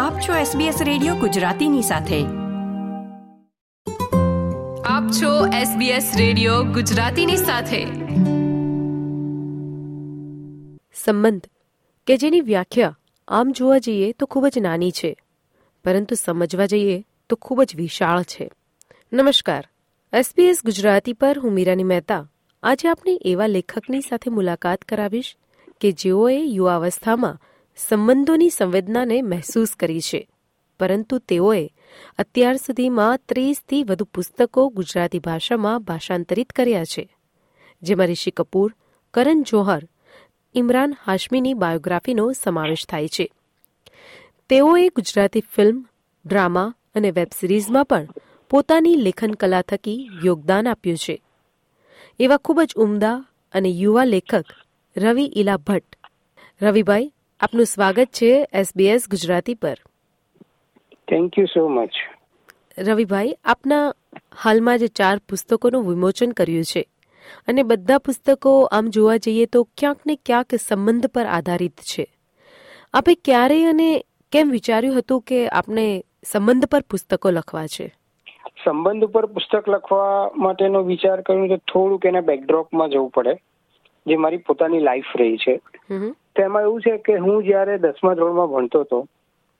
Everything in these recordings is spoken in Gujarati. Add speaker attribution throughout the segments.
Speaker 1: આપ છો SBS રેડિયો ગુજરાતીની સાથે.
Speaker 2: આપ છો SBS રેડિયો ગુજરાતીની સાથે.
Speaker 3: સંબંધ. કે જેની વ્યાખ્યા આમ જોવા જઈએ તો ખૂબ જ નાની છે પરંતુ સમજવા જઈએ તો ખૂબ જ વિશાળ છે. નમસ્કાર. એસબીએસ ગુજરાતી પર હું મીરાની મહેતા. આજે આપણે એવા લેખકની સાથે મુલાકાત કરાવીશ કે જેઓએ યુવાવસ્થામાં સંબંધોની સંવેદનાને મહેસૂસ કરી છે. પરંતુ તેઓએ અત્યાર સુધીમાં ત્રીસથી વધુ પુસ્તકો ગુજરાતી ભાષામાં ભાષાંતરિત કર્યા છે. જેમાં ઋષિ કપૂર, કરણ જોહર, ઇમરાન હાશમીની બાયોગ્રાફીનો સમાવેશ થાય છે. તેઓએ ગુજરાતી ફિલ્મ, ડ્રામા અને વેબ સિરીઝમાં પણ પોતાની લેખન કલા થકી યોગદાન આપ્યું છે. એવા ખૂબ જ ઉમદા અને યુવા લેખક રવિ ઇલા ભટ્ટ, રવિભાઈ આપનું સ્વાગત છે એસબીએસ ગુજરાતી પર.
Speaker 4: થેન્ક યુ સો મચ
Speaker 3: રવિભાઈ આપના હાલમાં જે ચાર પુસ્તકોનું વિમોચન કર્યું છે અને બધા પુસ્તકો આમ જોવા જઈએ તો ક્યાંક ને ક્યાંક સંબંધ પર આધારિત છે. આપે ક્યારે અને કેમ વિચાર્યું હતું કે આપણે સંબંધ પર પુસ્તકો લખવા છે?
Speaker 4: સંબંધ ઉપર પુસ્તક લખવા માટેનો વિચાર કર્યો તો થોડુંક એના બેકડ્રોપમાં જવું પડે જે મારી પોતાની લાઈફ રહી છે. તેમાં એવું છે કે હું જ્યારે દસમા ધોરણમાં ભણતો હતો,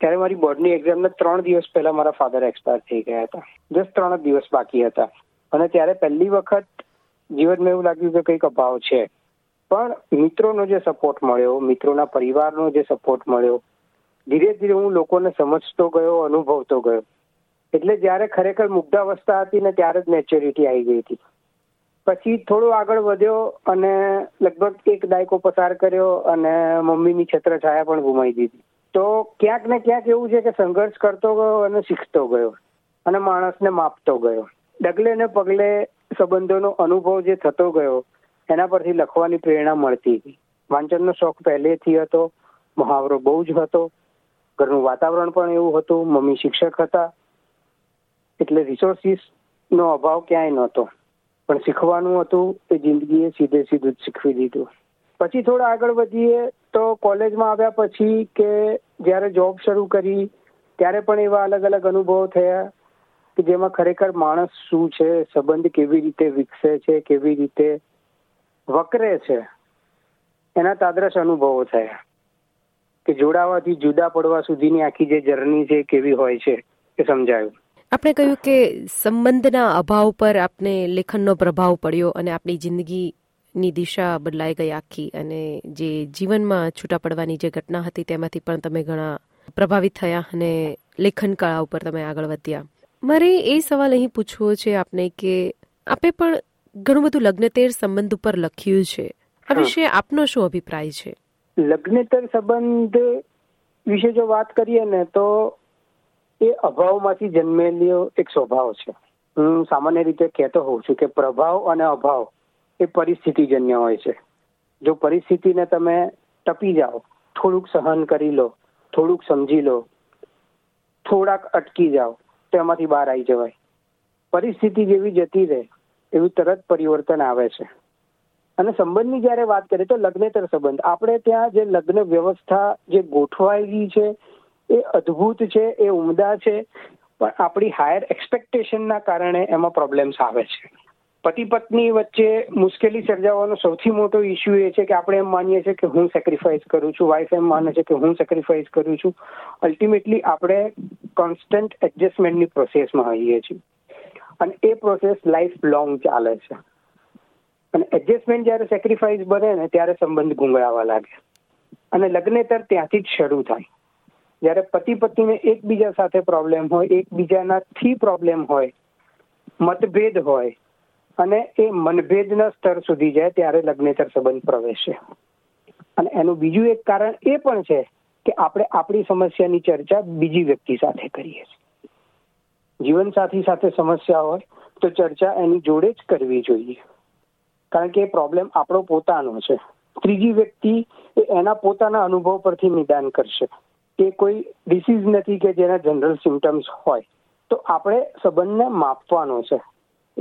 Speaker 4: ત્યારે મારી બોર્ડની એક્ઝામના ત્રણ દિવસ પહેલા મારા ફાધર એક્સપાયર થઈ ગયા હતા. જસ્ટ ત્રણ દિવસ બાકી હતા. અને ત્યારે પહેલી વખત જીવનમાં એવું લાગ્યું કે કંઈક અભાવ છે. પણ મિત્રોનો જે સપોર્ટ મળ્યો, મિત્રોના પરિવારનો જે સપોર્ટ મળ્યો, ધીરે ધીરે હું લોકોને સમજતો ગયો, અનુભવતો ગયો. એટલે જ્યારે ખરેખર મુગ્ધાવસ્થા હતી ને ત્યારે જ મેચ્યોરિટી આવી ગઈ હતી. પછી થોડો આગળ વધ્યો અને લગભગ એક દાયકો પસાર કર્યો અને મમ્મીની છત્રછાયા પણ ગુમાવી દીધી. તો ક્યાંક ને ક્યાંક એવું છે કે સંઘર્ષ કરતો ગયો અને શીખતો ગયો અને માણસને માપતો ગયો. ડગલે ને પગલે સંબંધોનો અનુભવ જે થતો ગયો, એના પરથી લખવાની પ્રેરણા મળતી હતી. વાંચનનો શોખ પહેલેથી હતો, મહાવરો બહુ જ હતો. ઘરનું વાતાવરણ પણ એવું હતું, મમ્મી શિક્ષક હતા. એટલે રિસોર્સિસનો અભાવ ક્યાંય નહોતો. પણ શીખવાનું હતું એ જિંદગીએ સીધે સીધું જ શીખવી દીધું. પછી થોડા આગળ વધીએ તો કોલેજમાં આવ્યા પછી કે જ્યારે જોબ શરૂ કરી, ત્યારે પણ એવા અલગ અલગ અનુભવો થયા કે જેમાં ખરેખર માણસ શું છે, સંબંધ કેવી રીતે વિકસે છે, કેવી રીતે વકરે છે, એના તાદરશ અનુભવો થયા. કે જોડાવાથી જુદા પડવા સુધીની આખી જે જર્ની છે, કેવી હોય છે, એ સમજાયું.
Speaker 3: આપણે કહ્યું કે સંબંધના અભાવ પર આપને લેખનનો પ્રભાવ પડ્યો અને આપણી જિંદગીની દિશા બદલાઈ ગઈ આખી અને જે જીવનમાં છૂટા પડવાની જે ઘટના હતી તેમાંથી પણ તમે ઘણા પ્રભાવિત થયા અને લેખન કળા ઉપર તમે આગળ વધ્યા. મારે એ સવાલ અહીં પૂછવો છે આપને કે આપે પણ ઘણું બધું લગ્નતેર સંબંધ ઉપર લખ્યું છે. આ વિશે આપનો શું અભિપ્રાય છે?
Speaker 4: લગ્નેતર સંબંધ વિશે જો વાત કરીએ ને તો એ અભાવમાંથી જન્મેલો એક સ્વભાવ છે. હું સામાન્ય રીતે કહેતો હોઉં છું કે પ્રભાવ અને અભાવ એ પરિસ્થિતિજન્ય હોય છે. જો પરિસ્થિતિને તમે ટપી જાઓ, થોડુંક સહન કરી લો, થોડુંક સમજી લો, થોડાક અટકી જાઓ, તો એમાંથી બહાર આવી જવાય. પરિસ્થિતિ જેવી જતી રહે, એવું તરત પરિવર્તન આવે છે. અને સંબંધની જ્યારે વાત કરીએ તો લગ્નેતર સંબંધ. આપણે ત્યાં જે લગ્ન વ્યવસ્થા જે ગોઠવાયેલી છે એ અદ્ભુત છે, એ ઉમદા છે, પણ આપણી હાયર એક્સપેક્ટેશનના કારણે એમાં પ્રોબ્લેમ્સ આવે છે. પતિ પત્ની વચ્ચે મુશ્કેલી સર્જાવાનો સૌથી મોટો ઇસ્યુ એ છે કે આપણે એમ માનીએ છીએ કે હું સેક્રિફાઈસ કરું છું વાઇફ એમ માને છે કે હું સેક્રિફાઈસ કરું છું. અલ્ટિમેટલી આપણે કોન્સ્ટન્ટ એડજસ્ટમેન્ટની પ્રોસેસમાં હોઈએ છીએ. અને એ પ્રોસેસ લાઈફ લોંગ ચાલે છે. અને એડજસ્ટમેન્ટ જ્યારે સેક્રિફાઈસ બને ને ત્યારે સંબંધ ગુંગળાવા લાગે. અને લગ્નેતર ત્યાંથી જ શરૂ થાય. જ્યારે પતિ પત્નીને એકબીજા સાથે પ્રોબ્લેમ હોય એકબીજાનાથી પ્રોબ્લેમ હોય, મતભેદ હોય અને એ મનભેદના સ્તર સુધી જાય ત્યારે લગ્નેતર સંબંધ પ્રવેશે. અને એનું બીજું એક કારણ એ પણ છે કે આપણે આપણી સમસ્યાની ચર્ચા બીજી વ્યક્તિ સાથે કરીએ છીએ. જીવનસાથી સાથે સમસ્યા હોય તો ચર્ચા એની જોડે જ કરવી જોઈએ. કારણ કે એ પ્રોબ્લેમ આપણો પોતાનો છે. ત્રીજી વ્યક્તિ એ એના પોતાના અનુભવ પરથી નિદાન કરશે. એ કોઈ ડિસીઝ નથી કે જેના જનરલ સિમ્ટમ્સ હોય, તો આપણે સંબંધને માપવાનો છે.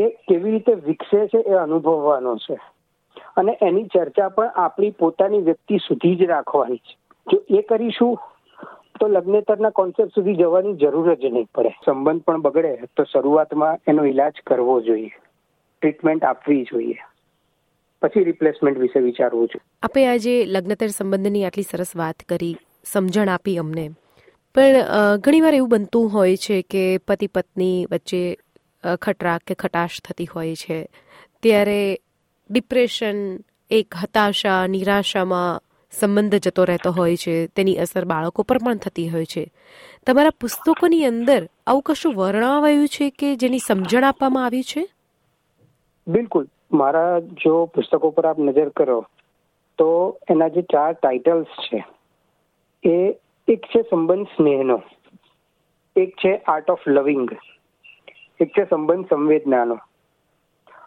Speaker 4: એ કેવી રીતે વિકસે છે એ અનુભવવાનો છે. અને એની ચર્ચા પણ આપણી પોતાની વ્યક્તિ સુધી જ રાખવાની છે. જો એ કરીશું, તો લગ્નેતરના કોન્સેપ્ટ સુધી જવાની જરૂર જ નહીં પડે. સંબંધ પણ બગડે, તો શરૂઆતમાં એનો ઈલાજ કરવો જોઈએ. ટ્રીટમેન્ટ આપવી જોઈએ. પછી રિપ્લેસમેન્ટ વિશે વિચારવું જોઈએ.
Speaker 3: આપણે આજે લગ્નતર સંબંધની આટલી સરસ વાત કરી. સમજણ આપી અમને. પણ ઘણીવાર એવું બનતું હોય છે કે પતિ પત્ની વચ્ચે ખટરાક કે ખટાશ થતી હોય છે. ત્યારે ડિપ્રેશન, એક હતાશા, નિરાશામાં સંબંધ જતો રહેતો હોય છે. તેની અસર બાળકો પર પણ થતી હોય છે. તમારા પુસ્તકોની અંદર આવું કશું વર્ણવાયું છે કે જેની સમજણ આપવામાં આવી છે?
Speaker 4: બિલકુલ. મારા જો પુસ્તકો પર આપ નજર કરો, તો એના જે ચાર ટાઇટલ્સ છે એ એક છે સંબંધ સ્નેહનો. એક છે આર્ટ ઓફ લવિંગ એક છે સંબંધ સંવેદનાનો.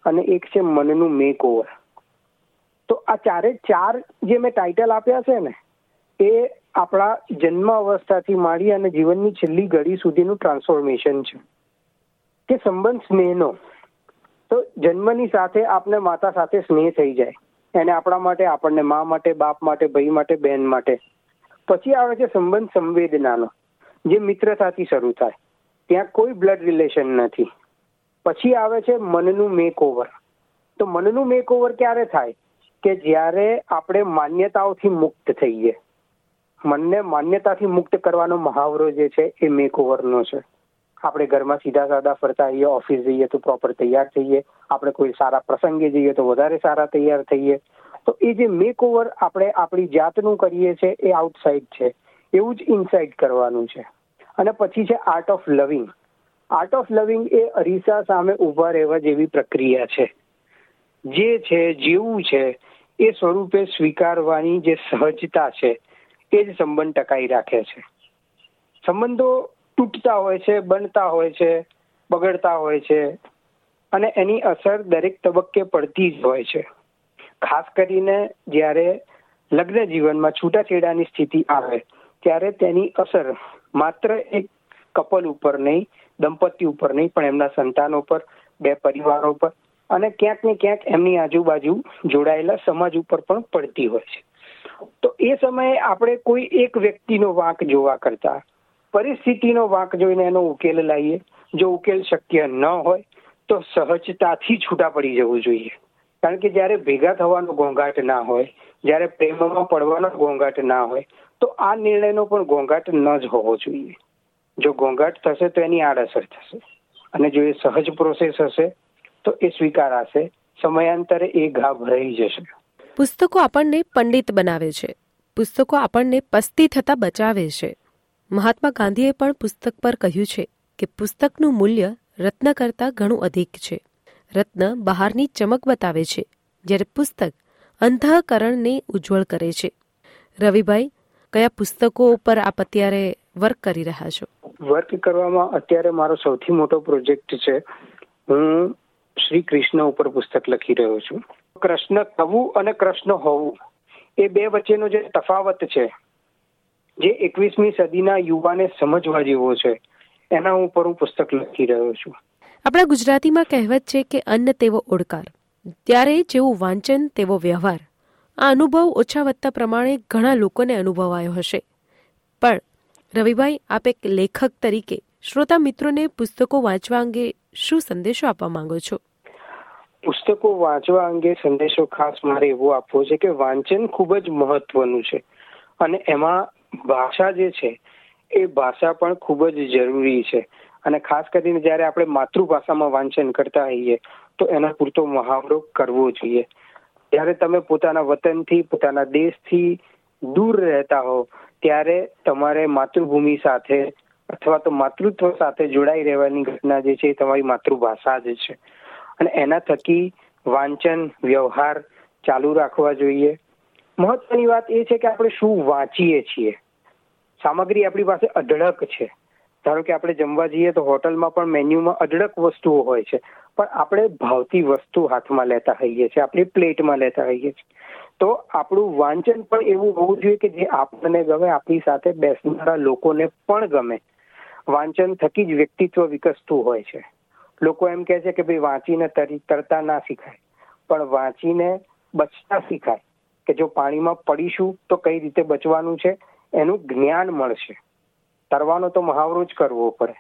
Speaker 4: અને એક છે મનનું મેક ઓવર તો આ ચારે ચાર જે મેં ટાઇટલ આપ્યા છે ને, એ આપણા જન્મ અવસ્થાથી માંડી અને જીવનની છેલ્લી ઘડી સુધીનું ટ્રાન્સફોર્મેશન છે. કે સંબંધ સ્નેહનો. તો જન્મની સાથે આપને માતા સાથે સ્નેહ થઈ જાય. એને આપણા માટે, આપણને મા માટે, બાપ માટે, ભાઈ માટે, બહેન માટે. પછી આવે છે સંબંધ સંવેદનાનો, જે મિત્રતાથી શરૂ થાય. ત્યાં કોઈ બ્લડ રિલેશન નથી. પછી આવે છે મનનું મેક ઓવર તો મનનું મેકઓવર ક્યારે થાય? કે જ્યારે આપણે માન્યતાઓથી મુક્ત થઈએ. મનને માન્યતાથી મુક્ત કરવાનો મહાવરો જે છે એ મેક ઓવરનો છે. આપણે ઘરમાં સીધા સાદા ફરતા હોઈએ ઓફિસ જઈએ તો પ્રોપર તૈયાર થઈએ. આપણે કોઈ સારા પ્રસંગે જઈએ તો વધારે સારા તૈયાર થઈએ. તો એ જે મેક ઓવર આપણે આપણી જાતનું કરીએ છીએ એ આઉટસાઇડ છે. એવું જ ઇનસાઇડ કરવાનું છે. અને પછી છે art of loving art of loving એ અરીસા સામે ઊભા રહેવા જેવી પ્રક્રિયા છે. જે છે, જેવું છે, એ સ્વરૂપે સ્વીકારવાની જે સહજતા છે, એ જ સંબંધ ટકાઈ રાખે છે. સંબંધો તૂટતા હોય છે, બનતા હોય છે, બગડતા હોય છે. અને એની અસર દરેક તબક્કે પડતી જ હોય છે. ખાસ કરીને જ્યારે લગ્ન જીવનમાં છૂટાછેડાની સ્થિતિ આવે, ત્યારે તેની અસર માત્ર એક કપલ ઉપર નહીં, દંપતી ઉપર નહીં, પણ એમના સંતાનો પર, બે પરિવારો પર અને ક્યાંક ને ક્યાંક એમની આજુબાજુ જોડાયેલા સમાજ ઉપર પણ પડતી હોય છે. તો એ સમયે આપણે કોઈ એક વ્યક્તિનો વાંક જોવા કરતા, પરિસ્થિતિનો વાંક જોઈને એનો ઉકેલ લાવીએ. જો ઉકેલ શક્ય ન હોય, તો સહજતાથી છૂટા પડી જવું જોઈએ. કારણ કે જ્યારે ભેગા થવાનો ઘોંઘાટ ના હોય, જ્યારે પ્રેમમાં પડવાનો ઘોંઘાટ ના હોય, તો આ નિર્ણયનો પણ ઘોંઘાટ ન જ હોવો જોઈએ. જો ઘોંઘાટ થશે તો એની આડઅસર થશે. અને જો એ સહજ પ્રોસેસ હશે, તો એ સ્વીકારાશે સમયાંતરે એ ઘા ભરાઈ જશે.
Speaker 3: પુસ્તકો આપણને પંડિત બનાવે છે. પુસ્તકો આપણને પસ્તી થતા બચાવે છે. મહાત્મા ગાંધીએ પણ પુસ્તક પર કહ્યું છે કે પુસ્તકનું મૂલ્ય રત્ન કરતાં ઘણું અધિક છે. રત્ન બહારની ચમક બતાવે છે, જ્યારે પુસ્તક અંતઃકરણને ઉજ્જવળ કરે છે. રવિભાઈ, કયા પુસ્તકો ઉપર આપ અત્યારે વર્ક કરી રહ્યા છો?
Speaker 4: વર્ક કરવામાં અત્યારે મારો સૌથી મોટો પ્રોજેક્ટ છે. હું શ્રી કૃષ્ણ ઉપર પુસ્તક લખી રહ્યો છું. કૃષ્ણ થવું અને કૃષ્ણ હોવું, એ બે વચ્ચેનો જે તફાવત છે, જે એકવીસમી સદીના યુવાને સમજવા જેવો છે, એના ઉપર હું પુસ્તક લખી રહ્યો છું.
Speaker 3: આપણા ગુજરાતીમાં કહેવત છે કે અન્ન તેવો ઓડકાર. ત્યારે જેવું વાંચન, તેવો વ્યવહાર. આ અનુભવ ઓછા વધતા પ્રમાણે ઘણા લોકોને અનુભવાયો હશે. પણ રવિભાઈ, આપ એક લેખક તરીકે શ્રોતા મિત્રોને પુસ્તકો વાંચવા અંગે શું સંદેશો આપવા માંગો છો?
Speaker 4: પુસ્તકો વાંચવા અંગે સંદેશો ખાસ મારે એવો આપવો છે કે વાંચન ખૂબ જ મહત્વનું છે. અને એમાં ભાષા જે છે, એ ભાષા પણ ખૂબ જ જરૂરી છે. અને ખાસ કરીને જ્યારે આપણે માતૃભાષામાં વાંચન કરતા હોઈએ, તો એના પૂરતો મહાવરો કરવો જોઈએ. જ્યારે તમે પોતાના વતનથી, પોતાના દેશથી દૂર રહેતા હો, ત્યારે તમારે માતૃભૂમિ સાથે અથવા તો માતૃત્વ સાથે જોડાઈ રહેવાની ઘટના જે છે એ તમારી માતૃભાષા જ છે. અને એના થકી વાંચન, વ્યવહાર ચાલુ રાખવા જોઈએ. મહત્વની વાત એ છે કે આપણે શું વાંચીએ છીએ. સામગ્રી આપણી પાસે અઢળક છે. ધારો કે આપણે જમવા જઈએ તો હોટલમાં પણ મેન્યુમાં અઢળક વસ્તુઓ હોય છે. પણ આપણે ભાવતી વસ્તુ હાથમાં લેતા હોઈએ છીએ, આપણી પ્લેટમાં લેતા હોઈએ છીએ. તો આપણું વાંચન પણ એવું હોવું જોઈએ કે જે આપણને ગમે, આપણી સાથે બેસનારા લોકોને પણ ગમે. વાંચન થકી જ વ્યક્તિત્વ વિકસતું હોય છે. લોકો એમ કે છે કે ભાઈ વાંચીને તરી, તરતા ના શીખાય. પણ વાંચીને બચતા શીખાય. કે જો પાણીમાં પડીશું તો કઈ રીતે બચવાનું છે? એનું જ્ઞાન મળશે. તરવાનો તો મહાવરો જ કરવો પડે.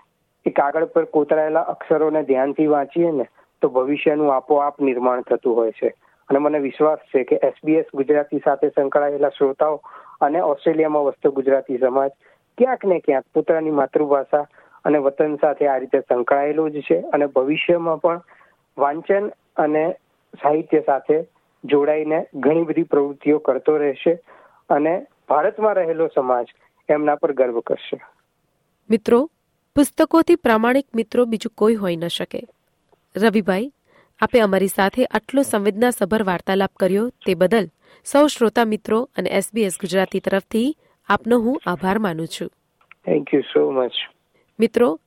Speaker 4: એ કાગળ પર કોતરાયેલા અક્ષરોને ધ્યાનથી વાંચીએ ને, તો ભવિષ્યનું આપોઆપ નિર્માણ થતું હોય છે. અને મને વિશ્વાસ છે કે એસબીએસ ગુજરાતી સાથે સંકળાયેલા શ્રોતાઓ અને ઓસ્ટ્રેલિયામાં વસતો ગુજરાતી સમાજ ક્યાંક ને ક્યાંક પોતાની માતૃભાષા અને વતન સાથે આ રીતે સંકળાયેલો જ છે અને ભવિષ્યમાં પણ વાંચન અને સાહિત્ય સાથે જોડાઈને ઘણી બધી પ્રવૃત્તિઓ કરતો રહેશે અને ભારતમાં રહેલો સમાજ એમના પર ગર્વ કરશે.
Speaker 3: મિત્રો પુસ્તકોથી પ્રામાણિક મિત્રો બીજું કોઈ હોઈ ન શકે. રવિભાઈ આપે અમારી સાથે આટલો સંવેદનાસભર વાર્તાલાપ કર્યો તે બદલ સૌ શ્રોતા મિત્રો અને એસબીએસ ગુજરાતી તરફથી આપનો હું આભાર માનું છું.
Speaker 4: થેન્ક યુ સો મચ
Speaker 3: મિત્રો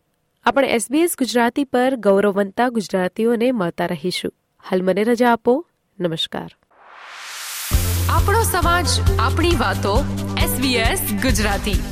Speaker 3: આપણે એસબીએસ ગુજરાતી પર ગૌરવવંતા ગુજરાતીઓને મળતા રહીશું. હાલ મને રજા આપો. નમસ્કાર.
Speaker 2: આપણો સમાજ આપણી વાતો SBS Gujarati.